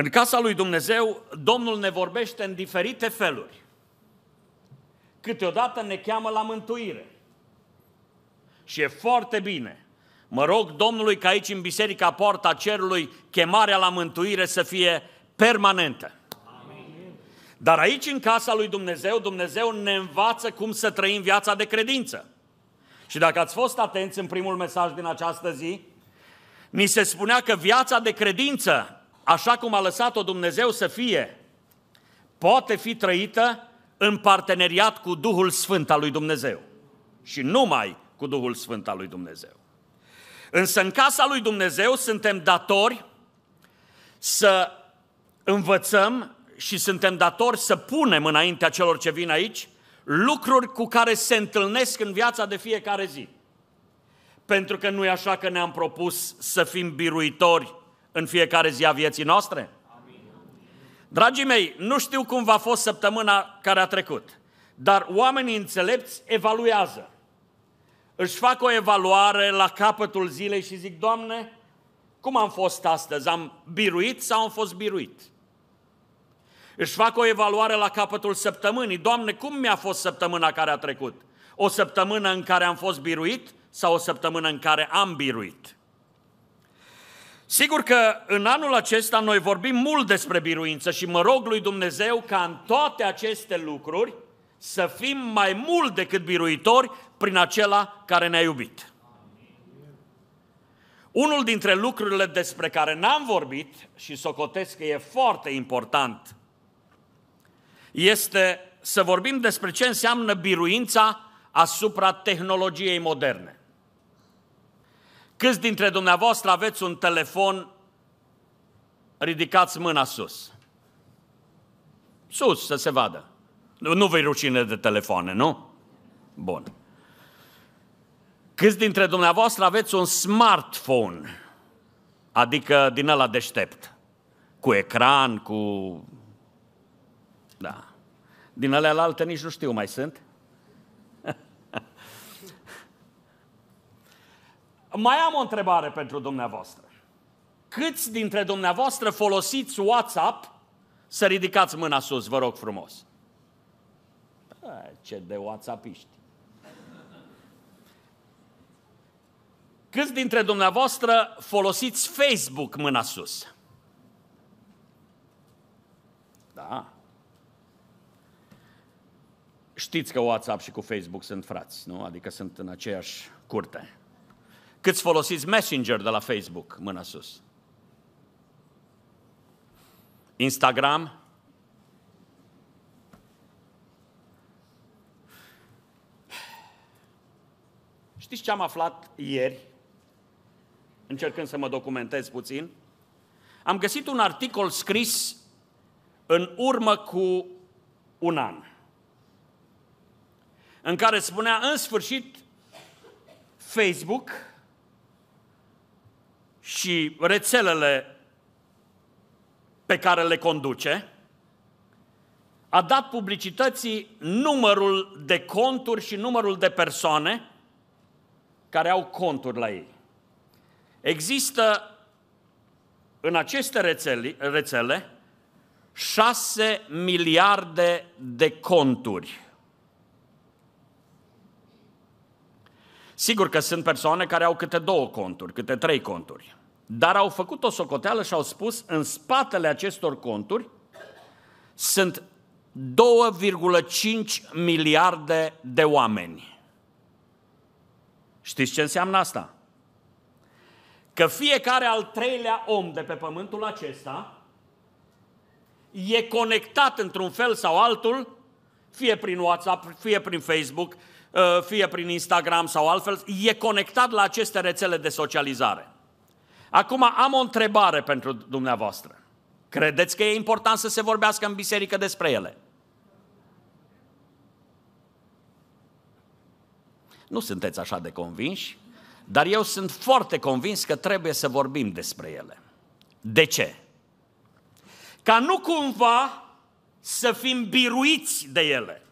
În casa lui Dumnezeu, Domnul ne vorbește în diferite feluri. Câteodată ne cheamă la mântuire. Și e foarte bine. Mă rog Domnului ca aici în Biserica Poarta Cerului chemarea la mântuire să fie permanentă. Dar aici în casa lui Dumnezeu, Dumnezeu ne învață cum să trăim viața de credință. Și dacă ați fost atenți în primul mesaj din această zi, ni se spunea că viața de credință, așa cum a lăsat-o Dumnezeu să fie, poate fi trăită în parteneriat cu Duhul Sfânt al lui Dumnezeu. Și numai cu Duhul Sfânt al lui Dumnezeu. Însă în casa lui Dumnezeu suntem datori să învățăm și suntem datori să punem înaintea celor ce vin aici lucruri cu care se întâlnesc în viața de fiecare zi. Pentru că nu e așa că ne-am propus să fim biruitori în fiecare zi a vieții noastre? Dragii mei, nu știu cum va fost săptămâna care a trecut, dar oamenii înțelepți evaluează. Își fac o evaluare la capătul zilei și zic, Doamne, cum am fost astăzi? Am biruit sau am fost biruit? Își fac o evaluare la capătul săptămânii. Doamne, cum mi-a fost săptămâna care a trecut? O săptămână în care am fost biruit sau o săptămână în care am biruit? Sigur că în anul acesta noi vorbim mult despre biruință și mă rog lui Dumnezeu ca în toate aceste lucruri să fim mai mult decât biruitori prin acela care ne-a iubit. Unul dintre lucrurile despre care n-am vorbit și socotesc că e foarte important este să vorbim despre ce înseamnă biruința asupra tehnologiei moderne. Câți dintre dumneavoastră aveți un telefon, ridicați mâna sus. Sus, să se vadă. Nu vei rușine de telefoane, nu? Bun. Câți dintre dumneavoastră aveți un smartphone, adică din ăla deștept, cu ecran, cu... Da. Din alea la alte nici nu știu mai sunt. Mai am o întrebare pentru dumneavoastră. Câți dintre dumneavoastră folosiți WhatsApp să ridicați mâna sus, vă rog frumos? Ce de WhatsAppiști. Câți dintre dumneavoastră folosiți Facebook mâna sus? Da. Știți că WhatsApp și cu Facebook sunt frați, nu? Adică sunt în aceeași curte. Câți folosiți Messenger de la Facebook? Mâna sus. Instagram? Știți ce am aflat ieri? Încercând să mă documentez puțin. Am găsit un articol scris în urmă cu un an în care spunea în sfârșit Facebook și rețelele pe care le conduce, a dat publicității numărul de conturi și numărul de persoane care au conturi la ei. Există în aceste rețele, rețele 6 miliarde de conturi Sigur că sunt persoane care au câte două conturi, câte trei conturi, dar au făcut o socoteală și au spus în spatele acestor conturi sunt 2,5 miliarde de oameni. Știți ce înseamnă asta? Că fiecare al treilea om de pe pământul acesta e conectat într-un fel sau altul, fie prin WhatsApp, fie prin Facebook, Uh, fie prin Instagram sau altfel, e conectat la aceste rețele de socializare. Acum am o întrebare pentru dumneavoastră. Credeți că e important să se vorbească în biserică despre ele? Nu sunteți așa de convinși, dar eu sunt foarte convins că trebuie să vorbim despre ele. De ce? Ca nu cumva să fim biruiți de ele.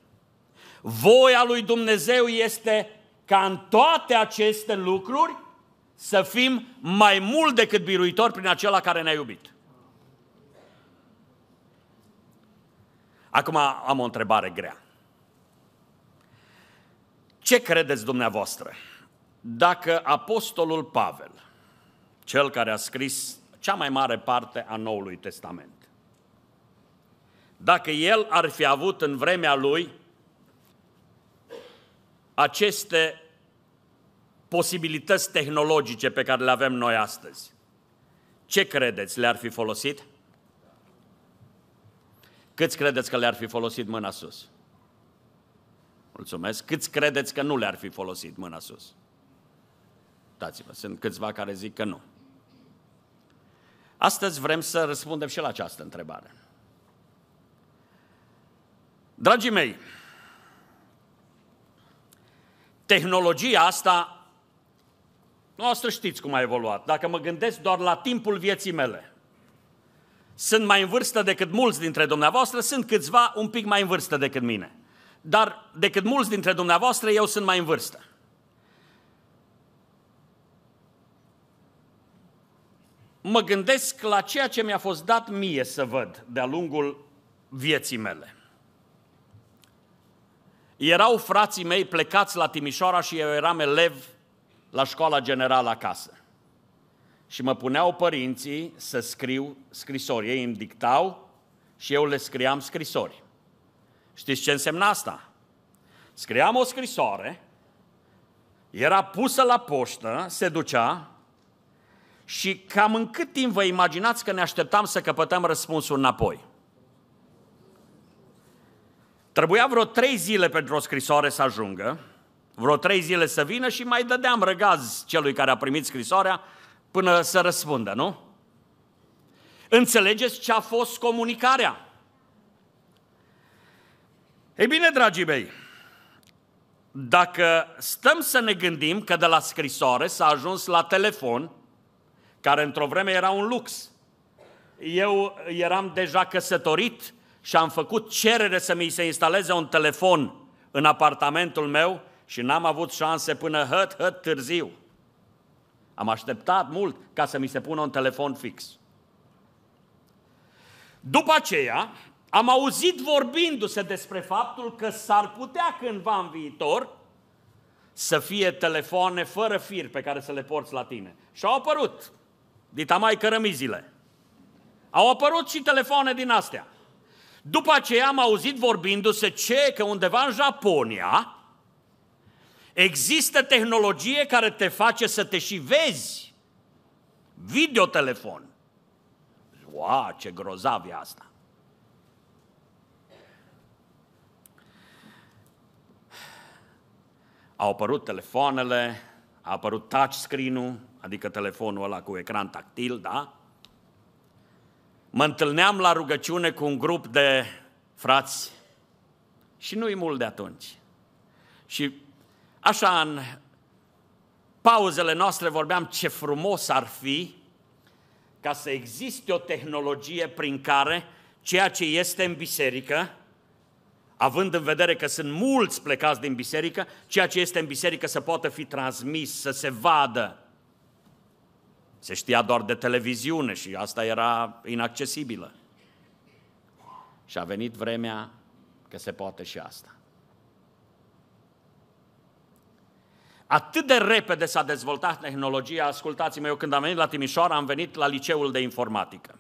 Voia lui Dumnezeu este ca în toate aceste lucruri să fim mai mult decât biruitori prin acela care ne-a iubit. Acum am o întrebare grea. Ce credeți dumneavoastră? Dacă apostolul Pavel, cel care a scris cea mai mare parte a Noului Testament, dacă el ar fi avut în vremea lui aceste posibilități tehnologice pe care le avem noi astăzi, ce credeți, le-ar fi folosit? Câți credeți că le-ar fi folosit mâna sus? Mulțumesc. Câți credeți că nu le-ar fi folosit mâna sus? Dați-vă, sunt câțiva care zic că nu. Astăzi vrem să răspundem și la această întrebare. Dragii mei, tehnologia asta, noastră știți cum a evoluat. Dacă mă gândesc doar la timpul vieții mele, sunt mai în vârstă decât mulți dintre dumneavoastră, sunt câțiva un pic mai în vârstă decât mine. Dar decât mulți dintre dumneavoastră, eu sunt mai în vârstă. Mă gândesc la ceea ce mi-a fost dat mie să văd de-a lungul vieții mele. Erau frații mei plecați la Timișoara și eu eram elev la școala generală acasă. Și mă puneau părinții să scriu scrisori. Ei îmi dictau și eu le scriam scrisori. Știți ce însemna asta? Scriam o scrisoare, era pusă la poștă, se ducea și cam în cât timp vă imaginați că ne așteptam să căpătăm răspunsul înapoi? Trebuia vreo trei zile pentru o scrisoare să ajungă, vreo trei zile să vină și mai dădeam răgaz celui care a primit scrisoarea până să răspundă, nu? Înțelegeți ce a fost comunicarea? Ei bine, dragii mei, dacă stăm să ne gândim că de la scrisoare s-a ajuns la telefon, care într-o vreme era un lux. Eu eram deja căsătorit și am făcut cerere să mi se instaleze un telefon în apartamentul meu și n-am avut șanse până hăt, hăt târziu. Am așteptat mult ca să mi se pună un telefon fix. După aceea, am auzit vorbindu-se despre faptul că s-ar putea cândva în viitor să fie telefoane fără fir pe care să le porți la tine. Și au apărut, dita mai cărămizile. Au apărut și telefoane din astea. După aceea am auzit vorbindu-se ce, că undeva în Japonia există tehnologie care te face să te și vezi. Videotelefon. Wow, ce grozav e asta. Au apărut telefoanele, a apărut touchscreen-ul, adică telefonul ăla cu ecran tactil, da? Mă întâlneam la rugăciune cu un grup de frați și nu-i mult de atunci. Și așa în pauzele noastre vorbeam ce frumos ar fi ca să existe o tehnologie prin care ceea ce este în biserică având în vedere că sunt mulți plecați din biserică, ceea ce este în biserică să poată fi transmis, să se vadă. Se știa doar de televiziune și asta era inaccesibilă. Și a venit vremea că se poate și asta. Atât de repede s-a dezvoltat tehnologia, ascultați-mă, eu când am venit la Timișoara am venit la liceul de informatică.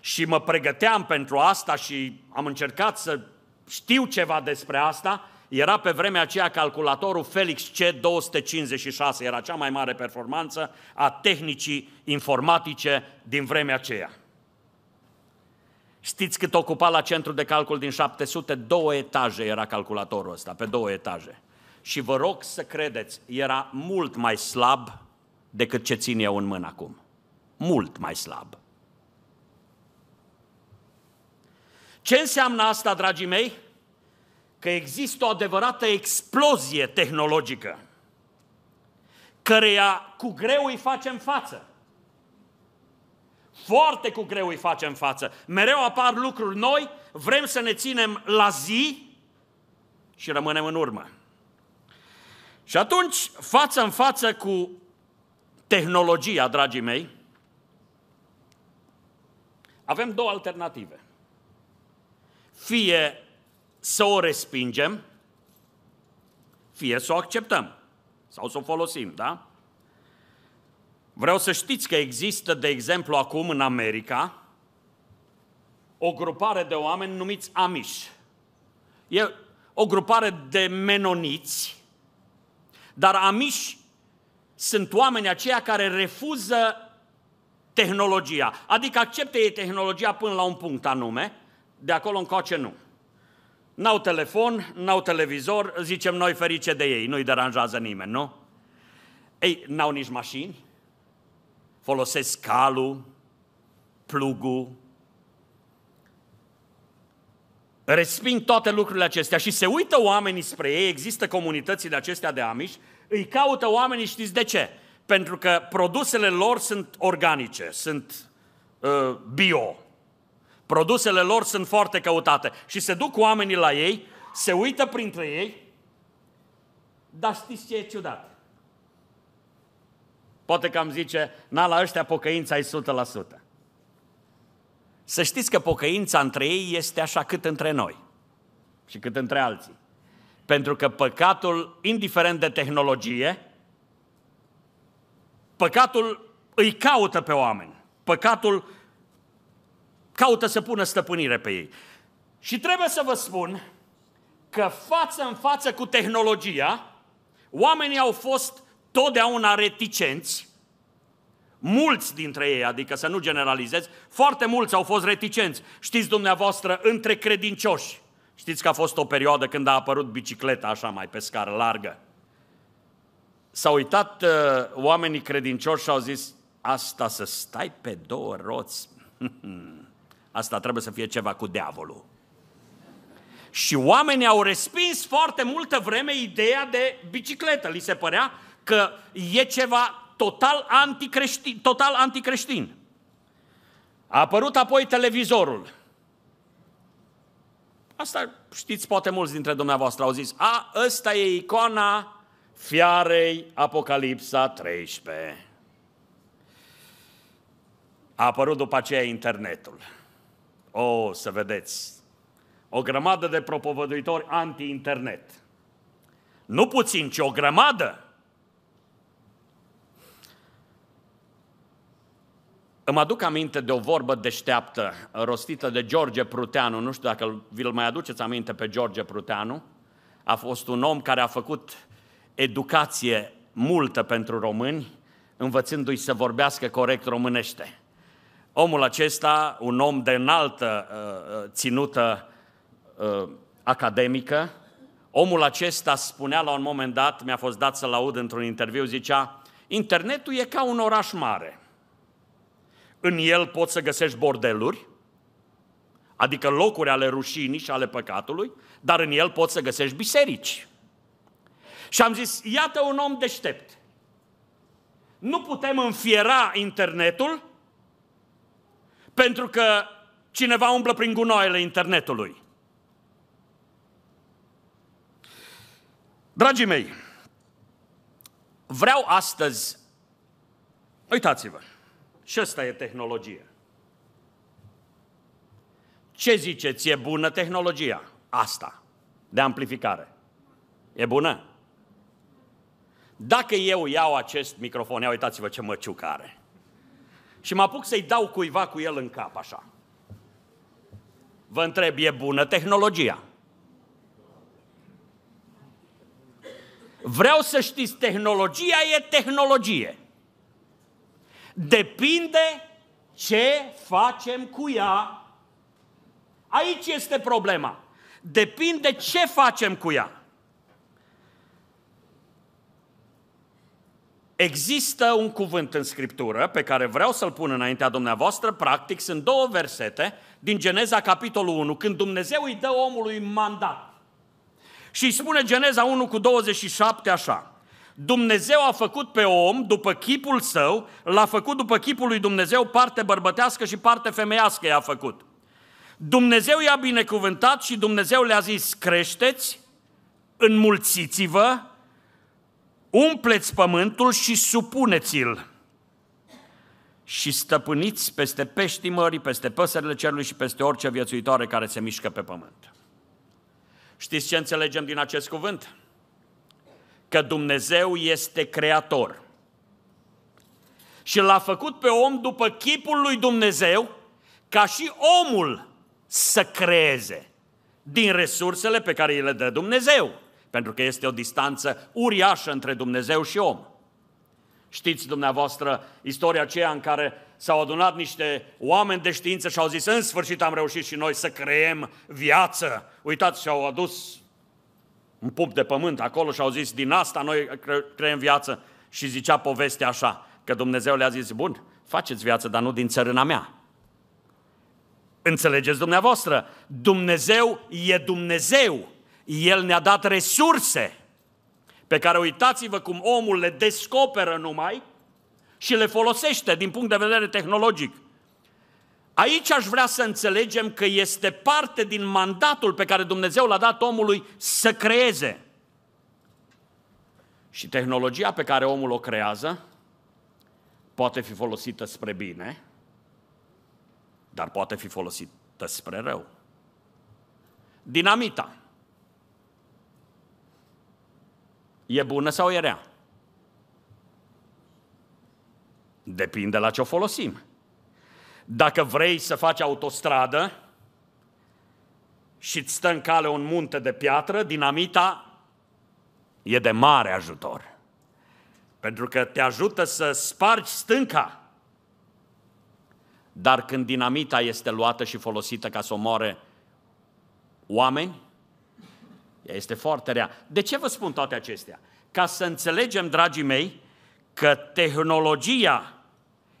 Și mă pregăteam pentru asta și am încercat să știu ceva despre asta, era pe vremea aceea calculatorul Felix C256, era cea mai mare performanță a tehnicii informatice din vremea aceea. Știți cât ocupa la centru de calcul din 700? Două etaje era calculatorul ăsta, pe două etaje. Și vă rog să credeți, era mult mai slab decât ce țin eu în mână acum. Mult mai slab. Ce înseamnă asta, dragii mei? Că există o adevărată explozie tehnologică, căreia cu greu îi facem față. Foarte cu greu îi facem față. Mereu apar lucruri noi, vrem să ne ținem la zi și rămânem în urmă. Și atunci, față în față cu tehnologia, dragii mei, avem două alternative. fie să o respingem, fie să o acceptăm sau să o folosim, da? Vreau să știți că există, de exemplu, acum în America, o grupare de oameni numiți Amish. E o grupare de menoniți, dar Amish sunt oameni aceia care refuză tehnologia, adică acceptă ei tehnologia până la un punct anume, de acolo încoace nu. N-au telefon, n-au televizor, zicem noi ferice de ei, nu-i deranjează nimeni, nu? Ei, n-au nici mașini, folosesc calul, plugul, resping toate lucrurile acestea și se uită oamenii spre ei, există comunitățile acestea de amiși, îi caută oamenii, știți de ce? Pentru că produsele lor sunt organice, sunt uh, bio. Produsele lor sunt foarte căutate și se duc oamenii la ei, se uită printre ei, dar știți ce e ciudat? Poate că am zice, na, la ăștia pocăința e 100%. Să știți că pocăința între ei este așa cât între noi și cât între alții. Pentru că păcatul, indiferent de tehnologie, păcatul îi caută pe oameni. Păcatul caută să pună stăpânire pe ei. Și trebuie să vă spun că față în față cu tehnologia, oamenii au fost totdeauna reticenți, mulți dintre ei, adică să nu generalizez, foarte mulți au fost reticenți. Știți dumneavoastră, între credincioși, știți că a fost o perioadă când a apărut bicicleta așa mai pe scară largă. S-au uitat uh, oamenii credincioși și au zis, asta să stai pe două roți, asta trebuie să fie ceva cu diavolul. Și oamenii au respins foarte multă vreme ideea de bicicletă. Li se părea că e ceva total anticreștin. Total anticreștin. A apărut apoi televizorul. Asta știți, poate mulți dintre dumneavoastră au zis, a, ăsta e icona fiarei Apocalipsa 13. A apărut după aceea internetul. O, să vedeți, o grămadă de propovăduitori anti-internet. Nu puțin, ci o grămadă. Îmi aduc aminte de o vorbă deșteaptă rostită de George Pruteanu. Nu știu dacă vi-l mai aduceți aminte pe George Pruteanu. A fost un om care a făcut educație multă pentru români, învățându-i să vorbească corect românește. Omul acesta, un om de înaltă uh, uh ținută uh, academică, omul acesta spunea la un moment dat, mi-a fost dat să-l aud într-un interviu, zicea, internetul e ca un oraș mare – în el poți să găsești bordeluri, adică locuri ale rușinii și ale păcatului, dar în el poți să găsești biserici. Și am zis, iată un om deștept. Nu putem înfiera internetul pentru că cineva umblă prin gunoaiele internetului. Dragii mei, vreau astăzi, uitați-vă, și asta e tehnologie. Ce ziceți, e bună tehnologia? Asta, de amplificare. E bună? Dacă eu iau acest microfon, ia uitați-vă ce măciuc are, și mă apuc să-i dau cuiva cu el în cap, așa. Vă întreb, e bună tehnologia? Vreau să știți, tehnologia e tehnologie. Depinde ce facem cu ea. Aici este problema. Depinde ce facem cu ea. Există un cuvânt în Scriptură pe care vreau să-l pun înaintea dumneavoastră, practic sunt două versete din Geneza capitolul 1, când Dumnezeu îi dă omului mandat. Și îi spune Geneza 1 cu 27 așa. Dumnezeu a făcut pe om după chipul său, l-a făcut după chipul lui Dumnezeu, parte bărbătească și parte femeiască i-a făcut. Dumnezeu i-a binecuvântat și Dumnezeu le-a zis, creșteți, înmulțiți-vă, umpleți pământul și supuneți-l. și stăpâniți peste peștii mării, peste păsările cerului și peste orice viețuitoare care se mișcă pe pământ. Știți ce înțelegem din acest cuvânt? Că Dumnezeu este creator. Și l-a făcut pe om după chipul lui Dumnezeu, ca și omul să creeze din resursele pe care îi le dă Dumnezeu. Pentru că este o distanță uriașă între Dumnezeu și om. Știți dumneavoastră istoria aceea în care s-au adunat niște oameni de știință și au zis în sfârșit am reușit și noi să creăm viață. Uitați, și-au adus un pup de pământ acolo și au zis din asta noi creăm viață. Și zicea povestea așa, că Dumnezeu le-a zis, bun, faceți viață, dar nu din țărâna mea. Înțelegeți dumneavoastră? Dumnezeu e Dumnezeu. El ne-a dat resurse pe care uitați-vă cum omul le descoperă numai și le folosește din punct de vedere tehnologic. Aici aș vrea să înțelegem că este parte din mandatul pe care Dumnezeu l-a dat omului să creeze. Și tehnologia pe care omul o creează poate fi folosită spre bine, dar poate fi folosită spre rău. Dinamita. E bună sau e rea? Depinde la ce o folosim. Dacă vrei să faci autostradă și îți stă în cale un munte de piatră, dinamita e de mare ajutor. Pentru că te ajută să spargi stânca. Dar când dinamita este luată și folosită ca să omoare oameni, ea este foarte rea. De ce vă spun toate acestea? Ca să înțelegem, dragii mei, că tehnologia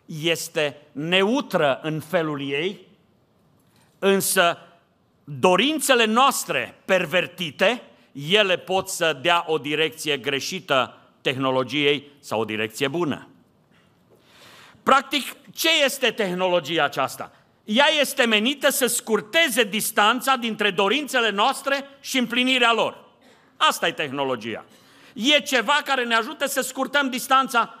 este neutră în felul ei, însă dorințele noastre pervertite, ele pot să dea o direcție greșită tehnologiei sau o direcție bună. Practic, ce este tehnologia aceasta? Ea este menită să scurteze distanța dintre dorințele noastre și împlinirea lor. Asta e tehnologia. E ceva care ne ajută să scurtăm distanța.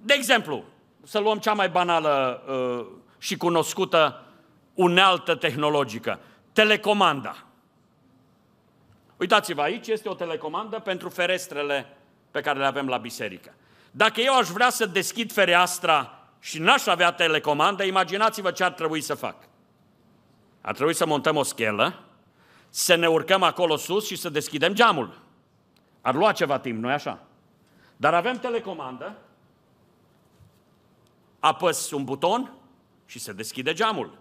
De exemplu, să luăm cea mai banală uh, și cunoscută unealtă tehnologică, telecomanda. Uitați-vă, aici este o telecomandă pentru ferestrele pe care le avem la biserică. Dacă eu aș vrea să deschid fereastra și n-aș avea telecomandă, imaginați-vă ce ar trebui să fac. Ar trebui să montăm o schelă, să ne urcăm acolo sus și să deschidem geamul. Ar lua ceva timp, nu-i așa? Dar avem telecomandă, apăs un buton și se deschide geamul.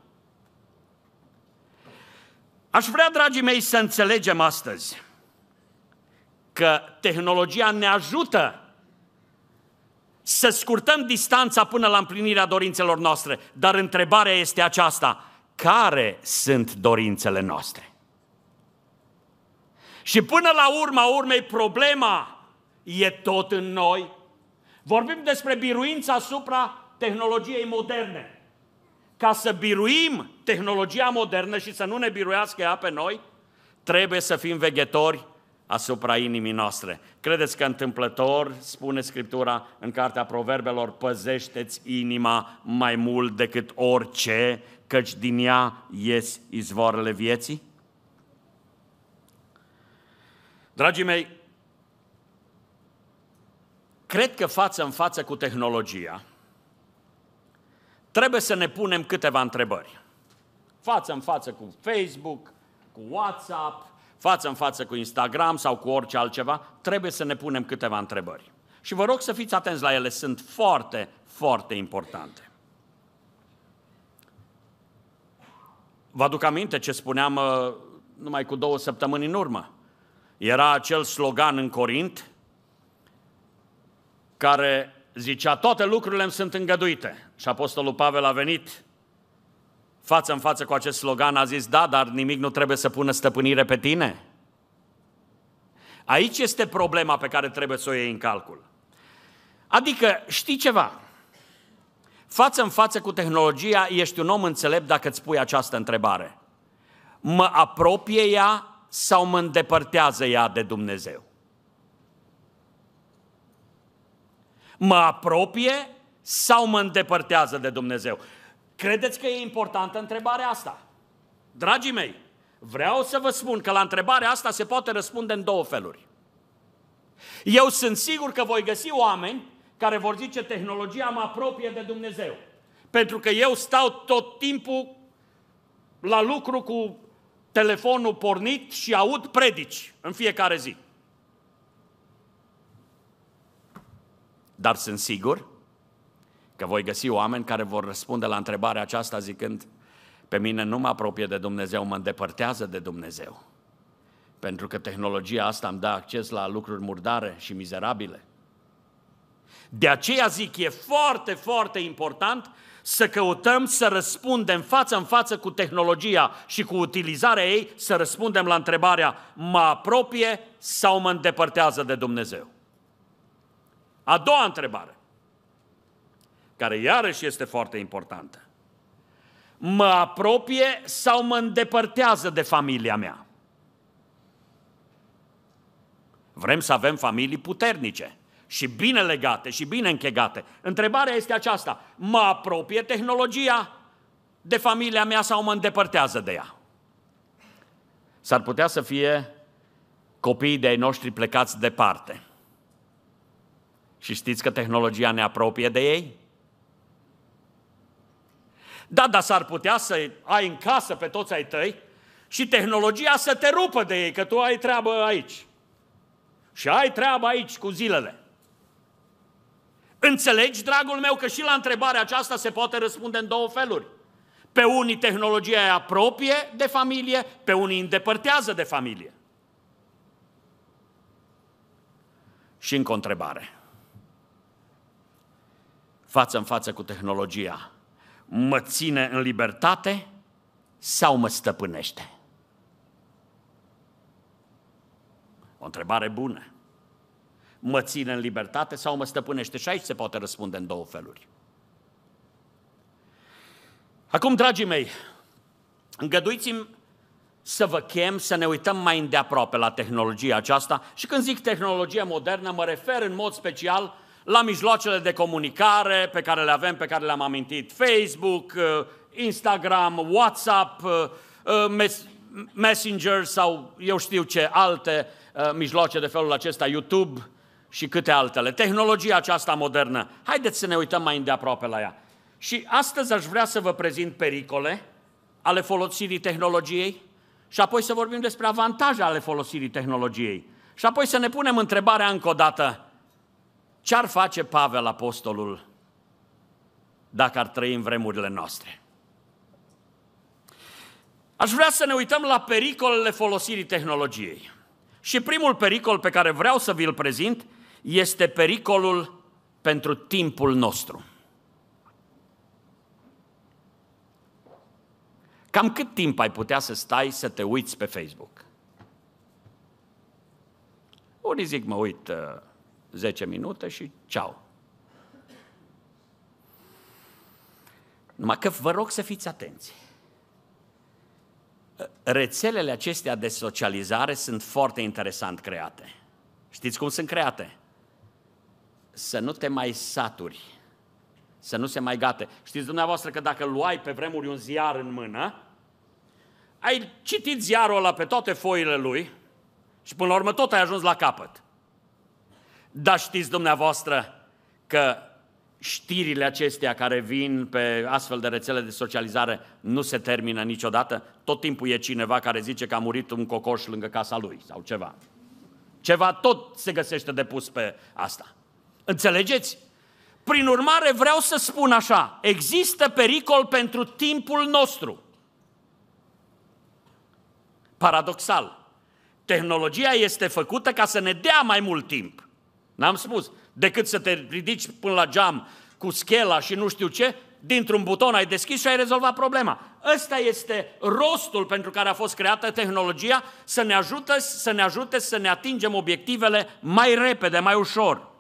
Aș vrea, dragii mei, să înțelegem astăzi că tehnologia ne ajută să scurtăm distanța până la împlinirea dorințelor noastre. Dar întrebarea este aceasta, care sunt dorințele noastre? Și până la urma urmei, problema e tot în noi. Vorbim despre biruința asupra tehnologiei moderne. Ca să biruim tehnologia modernă și să nu ne biruiască ea pe noi, trebuie să fim veghetori asupra inimii noastre. Credeți că întâmplător, spune Scriptura în Cartea Proverbelor, păzește-ți inima mai mult decât orice, căci din ea ies izvoarele vieții? Dragii mei, cred că față în față cu tehnologia, trebuie să ne punem câteva întrebări. Față în față cu Facebook, cu WhatsApp, față în față cu Instagram sau cu orice altceva, trebuie să ne punem câteva întrebări. Și vă rog să fiți atenți la ele, sunt foarte, foarte importante. Vă aduc aminte ce spuneam uh, numai cu două săptămâni în urmă. Era acel slogan în Corint care zicea toate lucrurile îmi sunt îngăduite. Și Apostolul Pavel a venit față în față cu acest slogan, a zis, da, dar nimic nu trebuie să pună stăpânire pe tine. Aici este problema pe care trebuie să o iei în calcul. Adică, știi ceva? Față în față cu tehnologia, ești un om înțelept dacă îți pui această întrebare. Mă apropie ea sau mă îndepărtează ea de Dumnezeu? Mă apropie sau mă îndepărtează de Dumnezeu? Credeți că e importantă întrebarea asta? Dragii mei, vreau să vă spun că la întrebarea asta se poate răspunde în două feluri. Eu sunt sigur că voi găsi oameni care vor zice tehnologia mă apropie de Dumnezeu. Pentru că eu stau tot timpul la lucru cu telefonul pornit și aud predici în fiecare zi. Dar sunt sigur că voi găsi oameni care vor răspunde la întrebarea aceasta zicând pe mine nu mă apropie de Dumnezeu, mă îndepărtează de Dumnezeu. Pentru că tehnologia asta îmi dă acces la lucruri murdare și mizerabile. De aceea zic, e foarte, foarte important să căutăm să răspundem față în față cu tehnologia și cu utilizarea ei, să răspundem la întrebarea, mă apropie sau mă îndepărtează de Dumnezeu? A doua întrebare, care iarăși este foarte importantă. Mă apropie sau mă îndepărtează de familia mea? Vrem să avem familii puternice și bine legate și bine închegate. Întrebarea este aceasta, mă apropie tehnologia de familia mea sau mă îndepărtează de ea? S-ar putea să fie copiii de ai noștri plecați departe. Și știți că tehnologia ne apropie de ei? Da, dar s-ar putea să ai în casă pe toți ai tăi și tehnologia să te rupă de ei, că tu ai treabă aici. Și ai treabă aici cu zilele. Înțelegi, dragul meu, că și la întrebarea aceasta se poate răspunde în două feluri. Pe unii tehnologia îi apropie de familie, pe unii îndepărtează de familie. Și încă o întrebare. Față în față cu tehnologia, mă ține în libertate sau mă stăpânește? O întrebare bună mă ține în libertate sau mă stăpânește? Și aici se poate răspunde în două feluri. Acum, dragii mei, îngăduiți-mi să vă chem să ne uităm mai îndeaproape la tehnologia aceasta și când zic tehnologie modernă mă refer în mod special la mijloacele de comunicare pe care le avem, pe care le-am amintit, Facebook, uh, Instagram, WhatsApp, uh, uh, Messenger sau eu știu ce alte mijloace de felul acesta, YouTube, și câte altele. Tehnologia aceasta modernă, haideți să ne uităm mai îndeaproape la ea. Și astăzi aș vrea să vă prezint pericole ale folosirii tehnologiei și apoi să vorbim despre avantaje ale folosirii tehnologiei. Și apoi să ne punem întrebarea încă o dată, ce ar face Pavel Apostolul dacă ar trăi în vremurile noastre? Aș vrea să ne uităm la pericolele folosirii tehnologiei. Și primul pericol pe care vreau să vi-l prezint este pericolul pentru timpul nostru. Cam cât timp ai putea să stai să te uiți pe Facebook? Unii zic, mă uit uh, 10 minute și ceau. Numai că vă rog să fiți atenți. Rețelele acestea de socializare sunt foarte interesant create. Știți cum sunt create? să nu te mai saturi, să nu se mai gate. Știți dumneavoastră că dacă luai pe vremuri un ziar în mână, ai citit ziarul ăla pe toate foile lui și până la urmă tot ai ajuns la capăt. Dar știți dumneavoastră că știrile acestea care vin pe astfel de rețele de socializare nu se termină niciodată? Tot timpul e cineva care zice că a murit un cocoș lângă casa lui sau ceva. Ceva tot se găsește de pus pe asta. Înțelegeți? Prin urmare, vreau să spun așa, există pericol pentru timpul nostru. Paradoxal, tehnologia este făcută ca să ne dea mai mult timp. N-am spus, decât să te ridici până la geam cu schela și nu știu ce, dintr-un buton ai deschis și ai rezolvat problema. Ăsta este rostul pentru care a fost creată tehnologia, să ne ajute să ne, ajute să ne atingem obiectivele mai repede, mai ușor.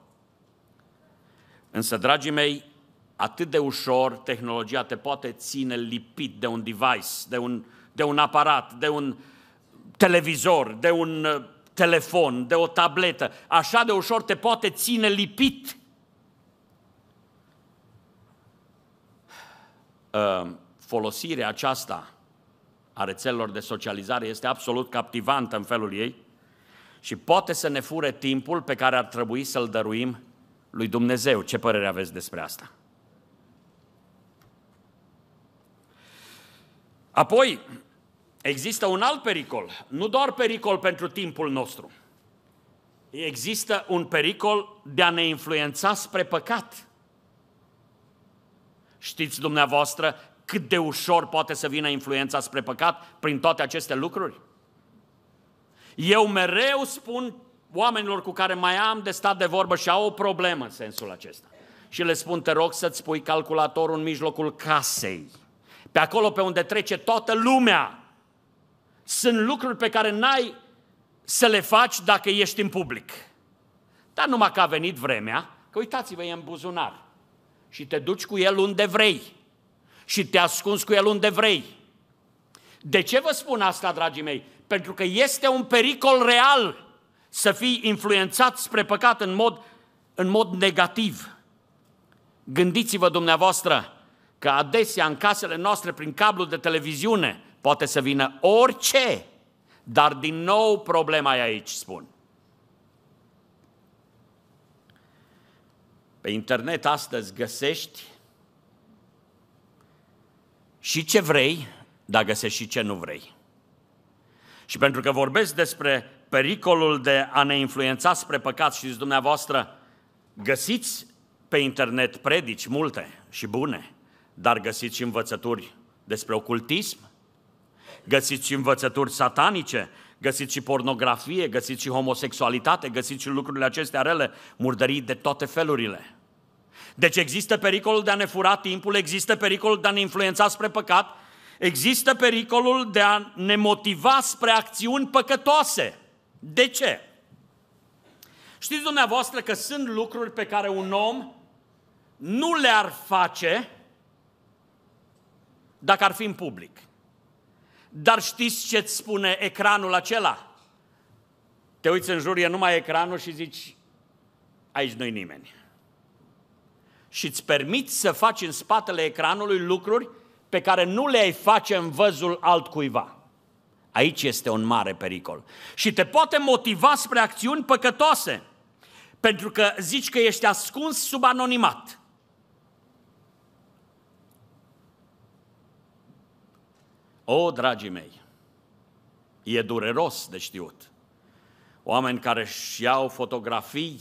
Însă, dragii mei, atât de ușor tehnologia te poate ține lipit de un device, de un, de un aparat, de un televizor, de un uh, telefon, de o tabletă. Așa de ușor te poate ține lipit. uh, folosirea aceasta a rețelelor de socializare este absolut captivantă în felul ei și poate să ne fure timpul pe care ar trebui să-l dăruim lui Dumnezeu. Ce părere aveți despre asta? Apoi, există un alt pericol, nu doar pericol pentru timpul nostru. Există un pericol de a ne influența spre păcat. Știți dumneavoastră cât de ușor poate să vină influența spre păcat prin toate aceste lucruri? Eu mereu spun oamenilor cu care mai am de stat de vorbă și au o problemă în sensul acesta. Și le spun, te rog să-ți pui calculatorul în mijlocul casei. Pe acolo pe unde trece toată lumea. Sunt lucruri pe care n-ai să le faci dacă ești în public. Dar numai că a venit vremea, că uitați-vă, e în buzunar. Și te duci cu el unde vrei. Și te ascunzi cu el unde vrei. De ce vă spun asta, dragii mei? Pentru că este un pericol real să fii influențat spre păcat în mod, în mod negativ. Gândiți-vă dumneavoastră că adesea în casele noastre, prin cablu de televiziune, poate să vină orice, dar din nou problema e aici, spun. Pe internet astăzi găsești și ce vrei, dar găsești și ce nu vrei. Și pentru că vorbesc despre pericolul de a ne influența spre păcat și dumneavoastră, găsiți pe internet predici multe și bune, dar găsiți și învățături despre ocultism, găsiți și învățături satanice, găsiți și pornografie, găsiți și homosexualitate, găsiți și lucrurile acestea rele, murdării de toate felurile. Deci există pericolul de a ne fura timpul, există pericolul de a ne influența spre păcat, există pericolul de a ne motiva spre acțiuni păcătoase. De ce? Știți dumneavoastră că sunt lucruri pe care un om nu le-ar face dacă ar fi în public. Dar știți ce îți spune ecranul acela? Te uiți în jur, e numai ecranul și zici, aici nu-i nimeni. Și îți permiți să faci în spatele ecranului lucruri pe care nu le-ai face în văzul altcuiva. Aici este un mare pericol. Și te poate motiva spre acțiuni păcătoase, pentru că zici că ești ascuns sub anonimat. O, dragii mei, e dureros de știut. Oameni care își iau fotografii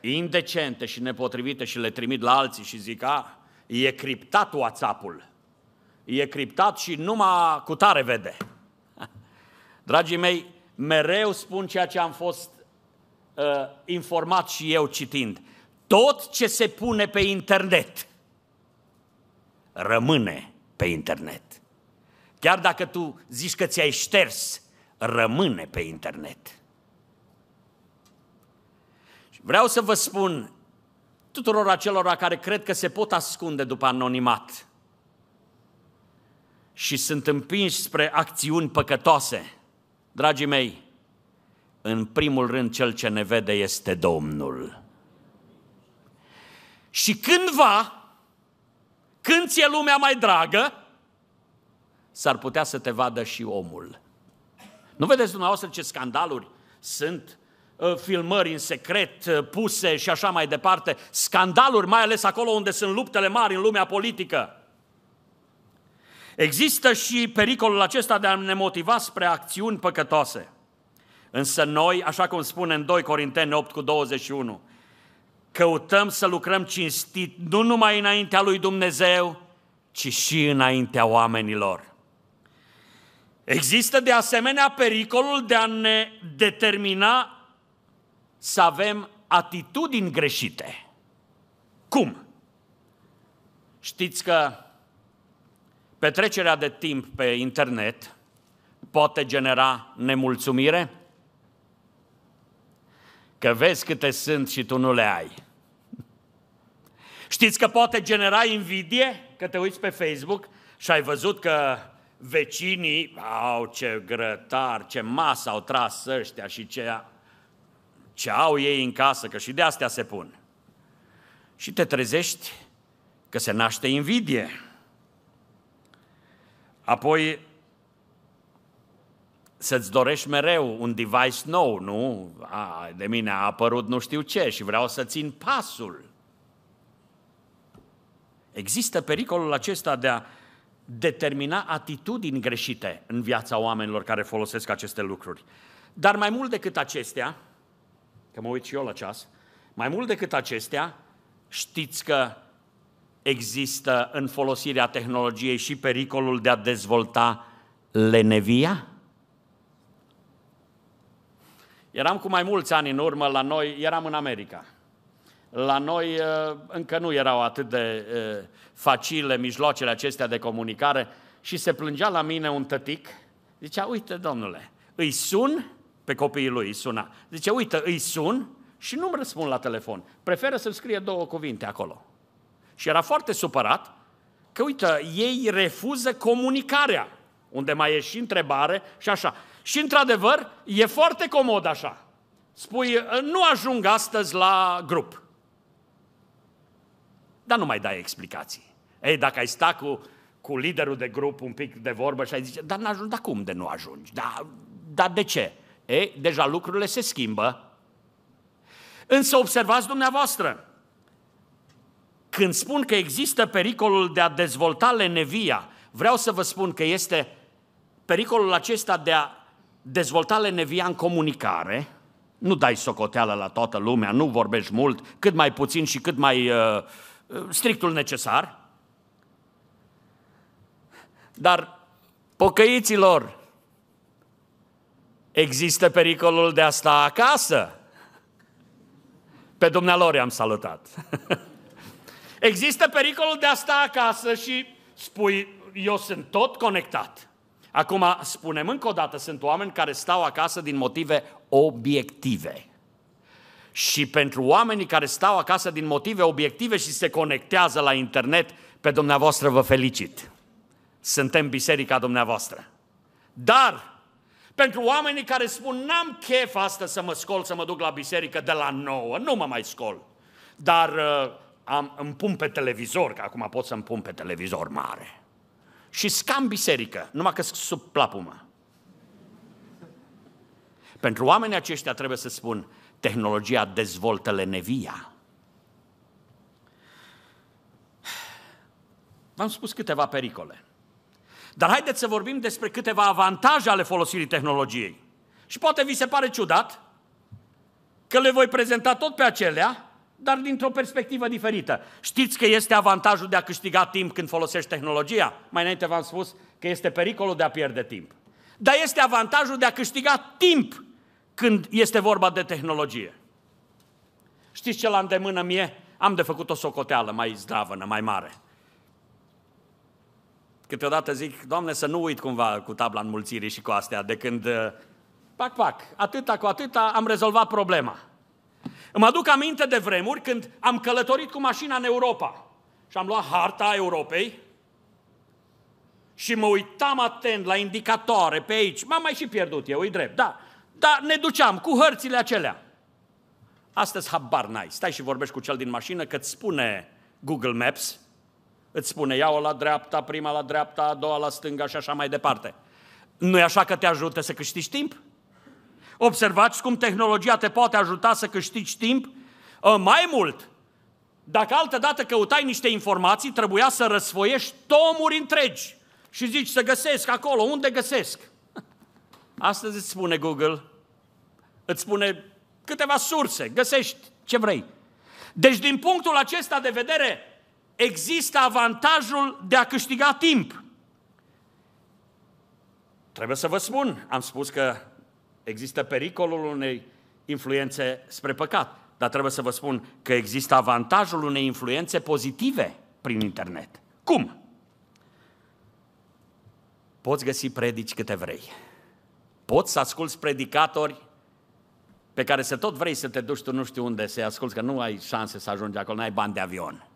indecente și nepotrivite și le trimit la alții și zic, a, e criptat WhatsApp-ul e criptat și numai cu tare vede. Dragii mei, mereu spun ceea ce am fost uh, informat și eu citind. Tot ce se pune pe internet rămâne pe internet. Chiar dacă tu zici că ți-ai șters, rămâne pe internet. Vreau să vă spun tuturor acelora care cred că se pot ascunde după anonimat, și sunt împinși spre acțiuni păcătoase. Dragii mei, în primul rând cel ce ne vede este Domnul. Și cândva, când ți-e lumea mai dragă, s-ar putea să te vadă și omul. Nu vedeți dumneavoastră ce scandaluri sunt uh, filmări în secret uh, puse și așa mai departe, scandaluri, mai ales acolo unde sunt luptele mari în lumea politică. Există și pericolul acesta de a ne motiva spre acțiuni păcătoase. Însă noi, așa cum spune în 2 Corinteni 8 cu 21, căutăm să lucrăm cinstit nu numai înaintea lui Dumnezeu, ci și înaintea oamenilor. Există de asemenea pericolul de a ne determina să avem atitudini greșite. Cum? Știți că Petrecerea de timp pe internet poate genera nemulțumire? Că vezi câte sunt și tu nu le ai. Știți că poate genera invidie? Că te uiți pe Facebook și ai văzut că vecinii, au ce grătar, ce masă au tras ăștia și ce, ce au ei în casă, că și de astea se pun. Și te trezești că se naște invidie. Apoi, să-ți dorești mereu un device nou, nu? A, de mine a apărut nu știu ce și vreau să țin pasul. Există pericolul acesta de a determina atitudini greșite în viața oamenilor care folosesc aceste lucruri. Dar mai mult decât acestea, că mă uit și eu la ceas, mai mult decât acestea, știți că există în folosirea tehnologiei și pericolul de a dezvolta lenevia? Eram cu mai mulți ani în urmă la noi, eram în America. La noi uh, încă nu erau atât de uh, facile mijloacele acestea de comunicare și se plângea la mine un tătic, zicea, uite domnule, îi sun, pe copiii lui îi suna, zice, uite, îi sun și nu-mi răspund la telefon, preferă să-mi scrie două cuvinte acolo. Și era foarte supărat că, uite, ei refuză comunicarea, unde mai e și întrebare și așa. Și, într-adevăr, e foarte comod așa. Spui, nu ajung astăzi la grup. Dar nu mai dai explicații. Ei, dacă ai sta cu, cu liderul de grup un pic de vorbă și ai zice, dar n-ajungi, dar cum de nu ajungi? Dar, dar de ce? Ei, deja lucrurile se schimbă. Însă observați dumneavoastră, când spun că există pericolul de a dezvolta lenevia, vreau să vă spun că este pericolul acesta de a dezvolta lenevia în comunicare, nu dai socoteală la toată lumea, nu vorbești mult, cât mai puțin și cât mai uh, uh strictul necesar. Dar pocăiților, există pericolul de a sta acasă. Pe dumnealor am salutat. există pericolul de a sta acasă și spui, eu sunt tot conectat. Acum, spunem încă o dată, sunt oameni care stau acasă din motive obiective. Și pentru oamenii care stau acasă din motive obiective și se conectează la internet, pe dumneavoastră vă felicit. Suntem biserica dumneavoastră. Dar, pentru oamenii care spun, n-am chef astăzi să mă scol, să mă duc la biserică de la nouă, nu mă mai scol. Dar uh, am, îmi pun pe televizor, că acum pot să-mi pun pe televizor mare și scam biserică, numai că sub plapumă. Pentru oamenii aceștia trebuie să spun, tehnologia dezvoltă lenevia. V-am spus câteva pericole. Dar haideți să vorbim despre câteva avantaje ale folosirii tehnologiei. Și poate vi se pare ciudat că le voi prezenta tot pe acelea, dar dintr-o perspectivă diferită. Știți că este avantajul de a câștiga timp când folosești tehnologia? Mai înainte v-am spus că este pericolul de a pierde timp. Dar este avantajul de a câștiga timp când este vorba de tehnologie. Știți ce la îndemână mie? Am de făcut o socoteală mai zdravănă, mai mare. Câteodată zic, Doamne, să nu uit cumva cu tabla înmulțirii și cu astea, de când, uh, pac, pac, atâta cu atâta am rezolvat problema. Îmi aduc aminte de vremuri când am călătorit cu mașina în Europa și am luat harta Europei și mă uitam atent la indicatoare pe aici. M-am mai și pierdut eu, e drept, da. Dar ne duceam cu hărțile acelea. Astăzi habar n-ai. Stai și vorbești cu cel din mașină că îți spune Google Maps, îți spune ia-o la dreapta, prima la dreapta, a doua la stânga și așa mai departe. Nu e așa că te ajută să câștigi timp? Observați cum tehnologia te poate ajuta să câștigi timp? Ă, mai mult, dacă altă dată căutai niște informații, trebuia să răsfoiești tomuri întregi și zici să găsesc acolo, unde găsesc? Astăzi îți spune Google, îți spune câteva surse, găsești ce vrei. Deci din punctul acesta de vedere există avantajul de a câștiga timp. Trebuie să vă spun, am spus că Există pericolul unei influențe spre păcat, dar trebuie să vă spun că există avantajul unei influențe pozitive prin internet. Cum? Poți găsi predici câte vrei. Poți să asculți predicatori pe care să tot vrei să te duci tu nu știu unde să-i asculți, că nu ai șanse să ajungi acolo, n-ai bani de avion.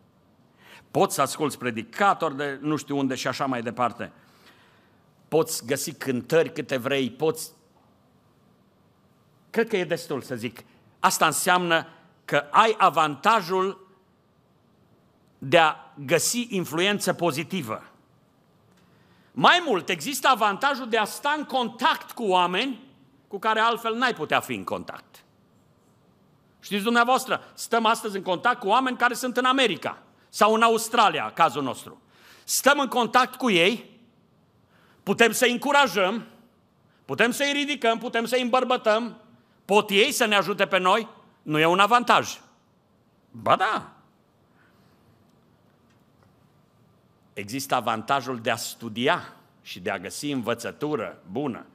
Poți să asculți predicatori de nu știu unde și așa mai departe. Poți găsi cântări câte vrei, poți Cred că e destul să zic. Asta înseamnă că ai avantajul de a găsi influență pozitivă. Mai mult, există avantajul de a sta în contact cu oameni cu care altfel n-ai putea fi în contact. Știți dumneavoastră, stăm astăzi în contact cu oameni care sunt în America sau în Australia, cazul nostru. Stăm în contact cu ei, putem să-i încurajăm, putem să-i ridicăm, putem să-i îmbărbătăm, pot ei să ne ajute pe noi, nu e un avantaj. Ba da. Există avantajul de a studia și de a găsi învățătură bună.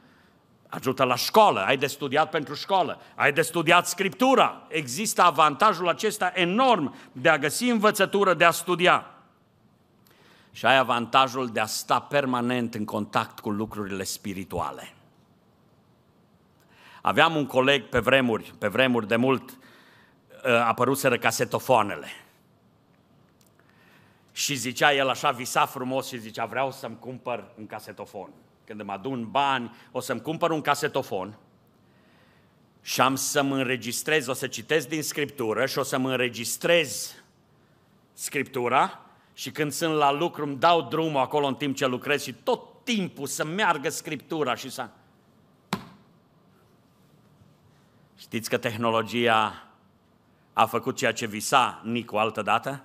Ajută la școală, ai de studiat pentru școală, ai de studiat Scriptura. Există avantajul acesta enorm de a găsi învățătură, de a studia. Și ai avantajul de a sta permanent în contact cu lucrurile spirituale. Aveam un coleg pe vremuri, pe vremuri de mult, uh, apăruseră casetofoanele. Și zicea el așa, visa frumos și zicea, vreau să-mi cumpăr un casetofon. Când îmi adun bani, o să-mi cumpăr un casetofon și am să-mi înregistrez, o să citesc din Scriptură și o să-mi înregistrez Scriptura și când sunt la lucru îmi dau drumul acolo în timp ce lucrez și tot timpul să meargă Scriptura și să... Știți că tehnologia a făcut ceea ce visa Nicu altă dată?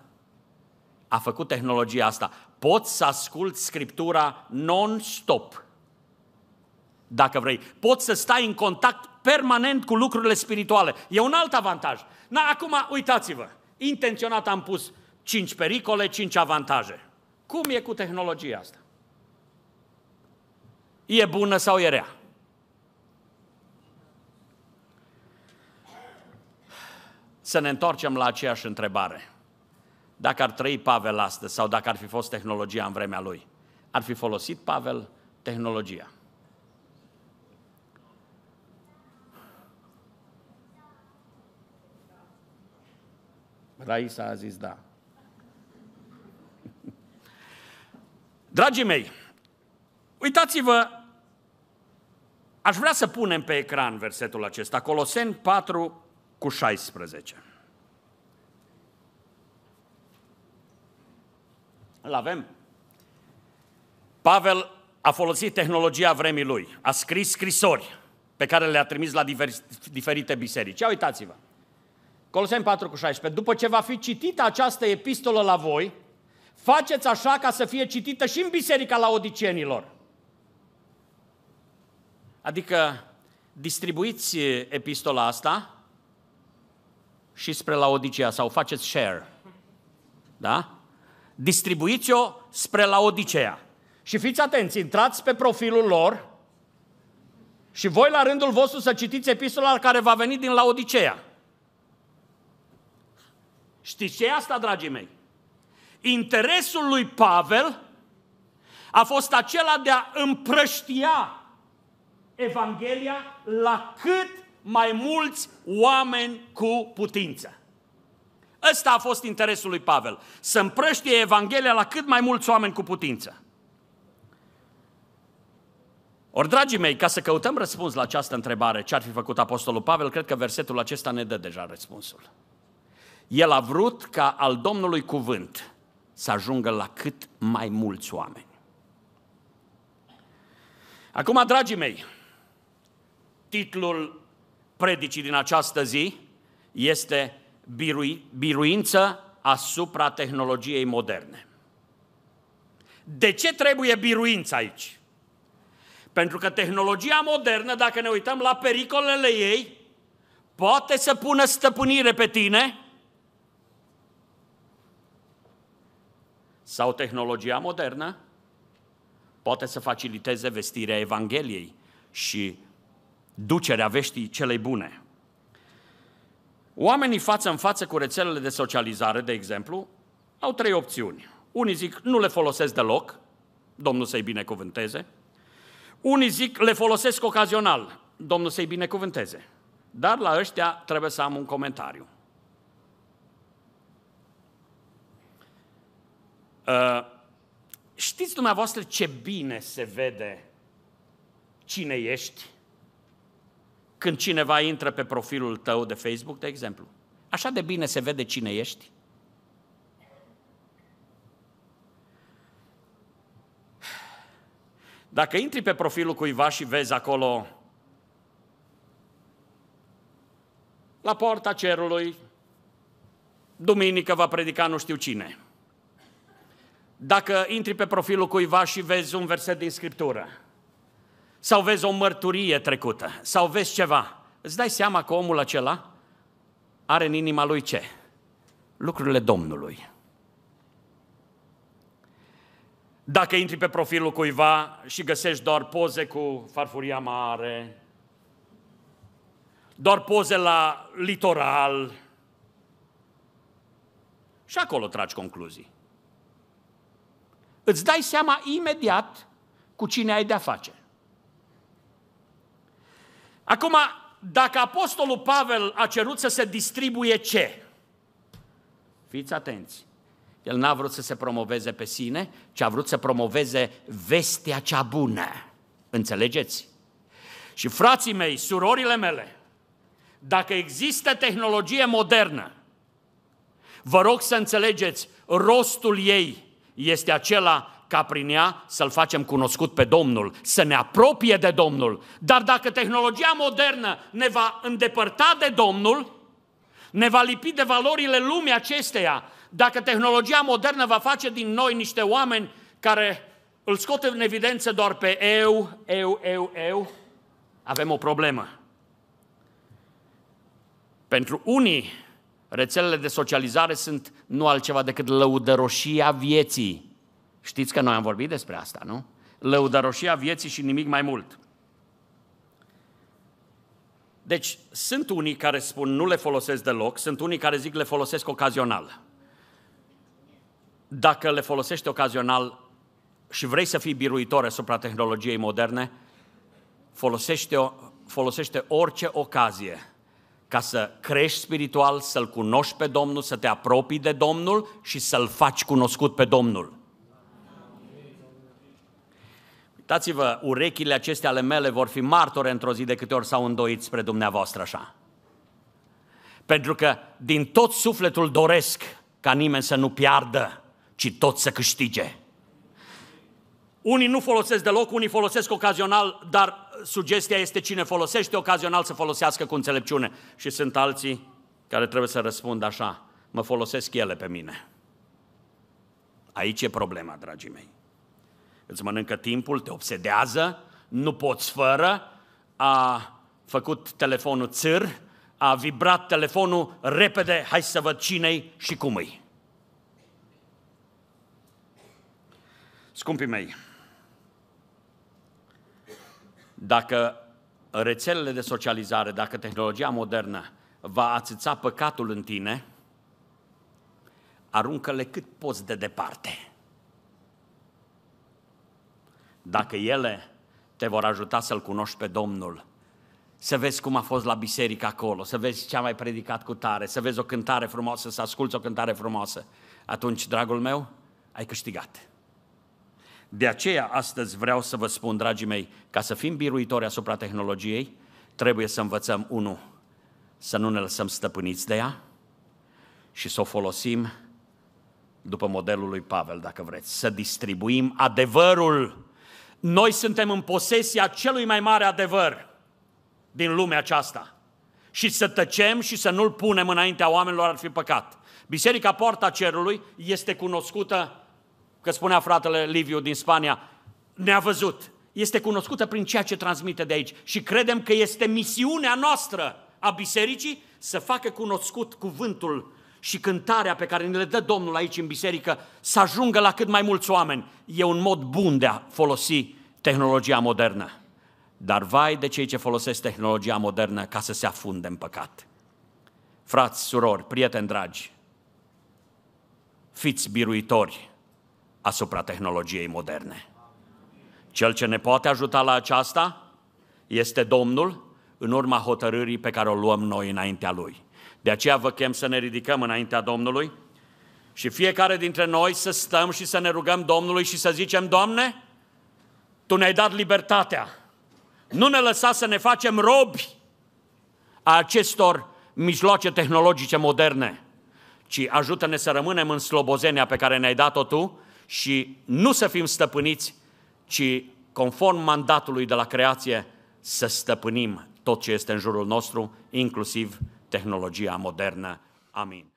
A făcut tehnologia asta. Poți să asculți Scriptura non-stop. Dacă vrei. Poți să stai în contact permanent cu lucrurile spirituale. E un alt avantaj. Na, acum, uitați-vă. Intenționat am pus cinci pericole, cinci avantaje. Cum e cu tehnologia asta? E bună sau e rea? să ne întoarcem la aceeași întrebare. Dacă ar trăi Pavel astăzi sau dacă ar fi fost tehnologia în vremea lui, ar fi folosit Pavel tehnologia? Raisa a zis da. Dragii mei, uitați-vă, aș vrea să punem pe ecran versetul acesta, Coloseni 4, cu 16. Îl avem? Pavel a folosit tehnologia vremii lui, a scris scrisori pe care le-a trimis la diferite biserici. Ia uitați-vă. Coloseni 4 cu 16. După ce va fi citită această epistolă la voi, faceți așa ca să fie citită și în biserica la odicenilor. Adică distribuiți epistola asta și spre Laodicea sau faceți share. Da? Distribuiți-o spre Laodicea. Și fiți atenți, intrați pe profilul lor și voi la rândul vostru să citiți epistola care va veni din Laodicea. Știți ce e asta, dragii mei? Interesul lui Pavel a fost acela de a împrăștia Evanghelia la cât mai mulți oameni cu putință. Ăsta a fost interesul lui Pavel, să împrăștie Evanghelia la cât mai mulți oameni cu putință. Ori, dragii mei, ca să căutăm răspuns la această întrebare, ce ar fi făcut Apostolul Pavel, cred că versetul acesta ne dă deja răspunsul. El a vrut ca al Domnului cuvânt să ajungă la cât mai mulți oameni. Acum, dragii mei, titlul predicii din această zi este birui, biruință asupra tehnologiei moderne. De ce trebuie biruință aici? Pentru că tehnologia modernă, dacă ne uităm la pericolele ei, poate să pună stăpânire pe tine sau tehnologia modernă poate să faciliteze vestirea Evangheliei și ducerea veștii celei bune. Oamenii față în față cu rețelele de socializare, de exemplu, au trei opțiuni. Unii zic, nu le folosesc deloc, Domnul să-i binecuvânteze. Unii zic, le folosesc ocazional, Domnul să-i binecuvânteze. Dar la ăștia trebuie să am un comentariu. Uh, știți dumneavoastră ce bine se vede cine ești când cineva intră pe profilul tău de Facebook, de exemplu. Așa de bine se vede cine ești. Dacă intri pe profilul cuiva și vezi acolo la porta cerului, duminică va predica nu știu cine. Dacă intri pe profilul cuiva și vezi un verset din Scriptură, sau vezi o mărturie trecută, sau vezi ceva, îți dai seama că omul acela are în inima lui ce? Lucrurile Domnului. Dacă intri pe profilul cuiva și găsești doar poze cu farfuria mare, doar poze la litoral, și acolo tragi concluzii. Îți dai seama imediat cu cine ai de-a face. Acum, dacă Apostolul Pavel a cerut să se distribuie ce? Fiți atenți. El n-a vrut să se promoveze pe sine, ci a vrut să promoveze vestea cea bună. Înțelegeți? Și frații mei, surorile mele, dacă există tehnologie modernă, vă rog să înțelegeți, rostul ei este acela ca prin ea să-L facem cunoscut pe Domnul, să ne apropie de Domnul. Dar dacă tehnologia modernă ne va îndepărta de Domnul, ne va lipi de valorile lumii acesteia, dacă tehnologia modernă va face din noi niște oameni care îl scot în evidență doar pe eu, eu, eu, eu, avem o problemă. Pentru unii, rețelele de socializare sunt nu altceva decât lăudăroșia vieții. Știți că noi am vorbit despre asta, nu? Lăudăroșia vieții și nimic mai mult. Deci, sunt unii care spun nu le folosesc deloc, sunt unii care zic le folosesc ocazional. Dacă le folosești ocazional și vrei să fii biruitor asupra tehnologiei moderne, folosește, folosește orice ocazie ca să crești spiritual, să-L cunoști pe Domnul, să te apropii de Domnul și să-L faci cunoscut pe Domnul. Uitați-vă, urechile acestea ale mele vor fi martore într-o zi de câte ori s-au îndoit spre dumneavoastră așa. Pentru că din tot sufletul doresc ca nimeni să nu piardă, ci tot să câștige. Unii nu folosesc deloc, unii folosesc ocazional, dar sugestia este cine folosește ocazional să folosească cu înțelepciune. Și sunt alții care trebuie să răspundă așa, mă folosesc ele pe mine. Aici e problema, dragii mei îți mănâncă timpul, te obsedează, nu poți fără, a făcut telefonul țâr, a vibrat telefonul repede, hai să văd cine și cum îi. Scumpii mei, dacă rețelele de socializare, dacă tehnologia modernă va ațăța păcatul în tine, aruncă-le cât poți de departe dacă ele te vor ajuta să-L cunoști pe Domnul, să vezi cum a fost la biserică acolo, să vezi ce a mai predicat cu tare, să vezi o cântare frumoasă, să asculți o cântare frumoasă, atunci, dragul meu, ai câștigat. De aceea, astăzi vreau să vă spun, dragii mei, ca să fim biruitori asupra tehnologiei, trebuie să învățăm, unu, să nu ne lăsăm stăpâniți de ea și să o folosim după modelul lui Pavel, dacă vreți, să distribuim adevărul noi suntem în posesia celui mai mare adevăr din lumea aceasta. Și să tăcem și să nu-l punem înaintea oamenilor ar fi păcat. Biserica Poarta Cerului este cunoscută, că spunea fratele Liviu din Spania, ne-a văzut. Este cunoscută prin ceea ce transmite de aici. Și credem că este misiunea noastră a bisericii să facă cunoscut cuvântul și cântarea pe care ne le dă Domnul aici în biserică să ajungă la cât mai mulți oameni. E un mod bun de a folosi tehnologia modernă. Dar vai de cei ce folosesc tehnologia modernă ca să se afunde în păcat. Frați, surori, prieteni dragi, fiți biruitori asupra tehnologiei moderne. Cel ce ne poate ajuta la aceasta este Domnul în urma hotărârii pe care o luăm noi înaintea Lui. De aceea vă chem să ne ridicăm înaintea Domnului și fiecare dintre noi să stăm și să ne rugăm Domnului și să zicem, Doamne, Tu ne-ai dat libertatea. Nu ne lăsa să ne facem robi a acestor mijloace tehnologice moderne, ci ajută-ne să rămânem în slobozenia pe care ne-ai dat-o Tu și nu să fim stăpâniți, ci conform mandatului de la creație, să stăpânim tot ce este în jurul nostru, inclusiv tehnologia modernă. Amin.